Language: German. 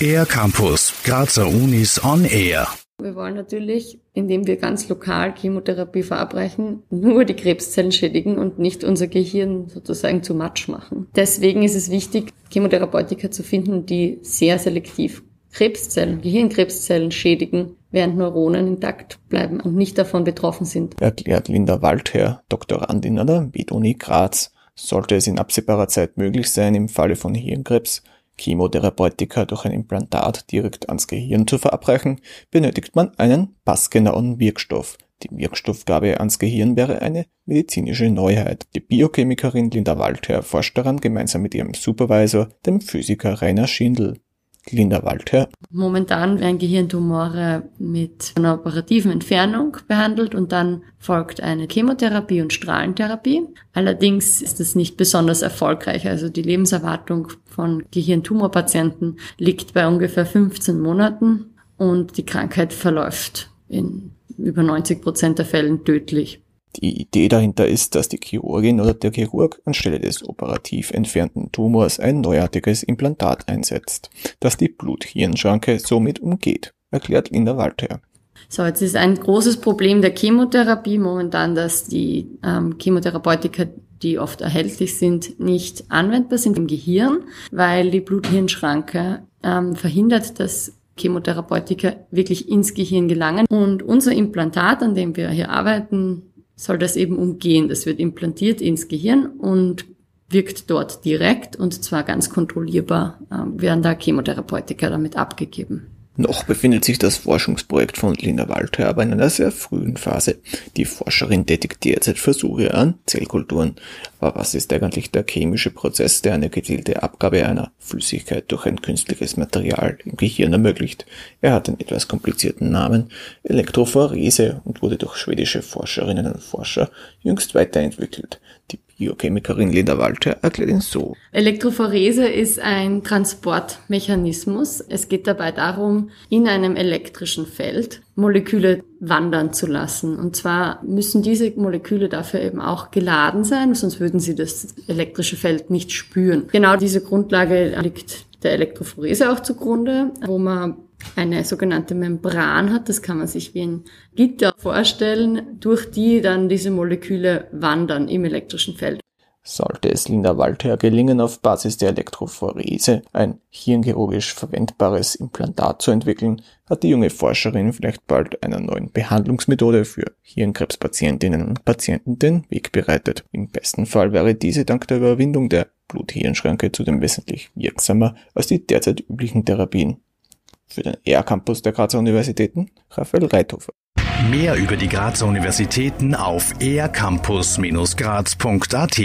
Air Campus, Grazer Unis on Air. Wir wollen natürlich, indem wir ganz lokal Chemotherapie verabreichen, nur die Krebszellen schädigen und nicht unser Gehirn sozusagen zu Matsch machen. Deswegen ist es wichtig, Chemotherapeutika zu finden, die sehr selektiv Krebszellen, Gehirnkrebszellen schädigen, während Neuronen intakt bleiben und nicht davon betroffen sind. Erklärt Linda Waldherr, Doktorandin an der MedUni Graz. Sollte es in absehbarer Zeit möglich sein, im Falle von Hirnkrebs Chemotherapeutika durch ein Implantat direkt ans Gehirn zu verabreichen, benötigt man einen passgenauen Wirkstoff. Die Wirkstoffgabe ans Gehirn wäre eine medizinische Neuheit. Die Biochemikerin Linda Waldherr forscht daran gemeinsam mit ihrem Supervisor, dem Physiker Rainer Schindel. Linda Waldherr. Momentan werden Gehirntumore mit einer operativen Entfernung behandelt und dann folgt eine Chemotherapie und Strahlentherapie. Allerdings ist es nicht besonders erfolgreich. Also die Lebenserwartung von Gehirntumorpatienten liegt bei ungefähr 15 Monaten und die Krankheit verläuft in über 90 Prozent der Fällen tödlich. Die Idee dahinter ist, dass die Chirurgin oder der Chirurg anstelle des operativ entfernten Tumors ein neuartiges Implantat einsetzt, das die Blut-Hirn-Schranke somit umgeht, erklärt Linda Walter. So, jetzt ist ein großes Problem der Chemotherapie momentan, dass die ähm, Chemotherapeutika, die oft erhältlich sind, nicht anwendbar sind im Gehirn, weil die Blut-Hirn-Schranke ähm, verhindert, dass Chemotherapeutika wirklich ins Gehirn gelangen. Und unser Implantat, an dem wir hier arbeiten, soll das eben umgehen. Das wird implantiert ins Gehirn und wirkt dort direkt und zwar ganz kontrollierbar, äh, werden da Chemotherapeutika damit abgegeben. Noch befindet sich das Forschungsprojekt von Linda Walter aber in einer sehr frühen Phase. Die Forscherin tätigt derzeit Versuche an Zellkulturen. Aber was ist eigentlich der chemische Prozess, der eine gezielte Abgabe einer Flüssigkeit durch ein künstliches Material im Gehirn ermöglicht? Er hat den etwas komplizierten Namen Elektrophorese und wurde durch schwedische Forscherinnen und Forscher jüngst weiterentwickelt. Die Biochemikerin Linda Walter erklärt ihn so. Elektrophorese ist ein Transportmechanismus. Es geht dabei darum, in einem elektrischen Feld Moleküle wandern zu lassen. Und zwar müssen diese Moleküle dafür eben auch geladen sein, sonst würden sie das elektrische Feld nicht spüren. Genau diese Grundlage liegt der Elektrophorese auch zugrunde, wo man eine sogenannte Membran hat, das kann man sich wie ein Gitter vorstellen, durch die dann diese Moleküle wandern im elektrischen Feld. Sollte es Linda Walter gelingen, auf Basis der Elektrophorese ein hirnchirurgisch verwendbares Implantat zu entwickeln, hat die junge Forscherin vielleicht bald einer neuen Behandlungsmethode für Hirnkrebspatientinnen und Patienten den Weg bereitet. Im besten Fall wäre diese dank der Überwindung der Blut-Hirn-Schranke zudem wesentlich wirksamer als die derzeit üblichen Therapien. Für den ER-Campus der Grazer Universitäten Raphael Reithofer. Mehr über die Grazer Universitäten auf ercampus-graz.at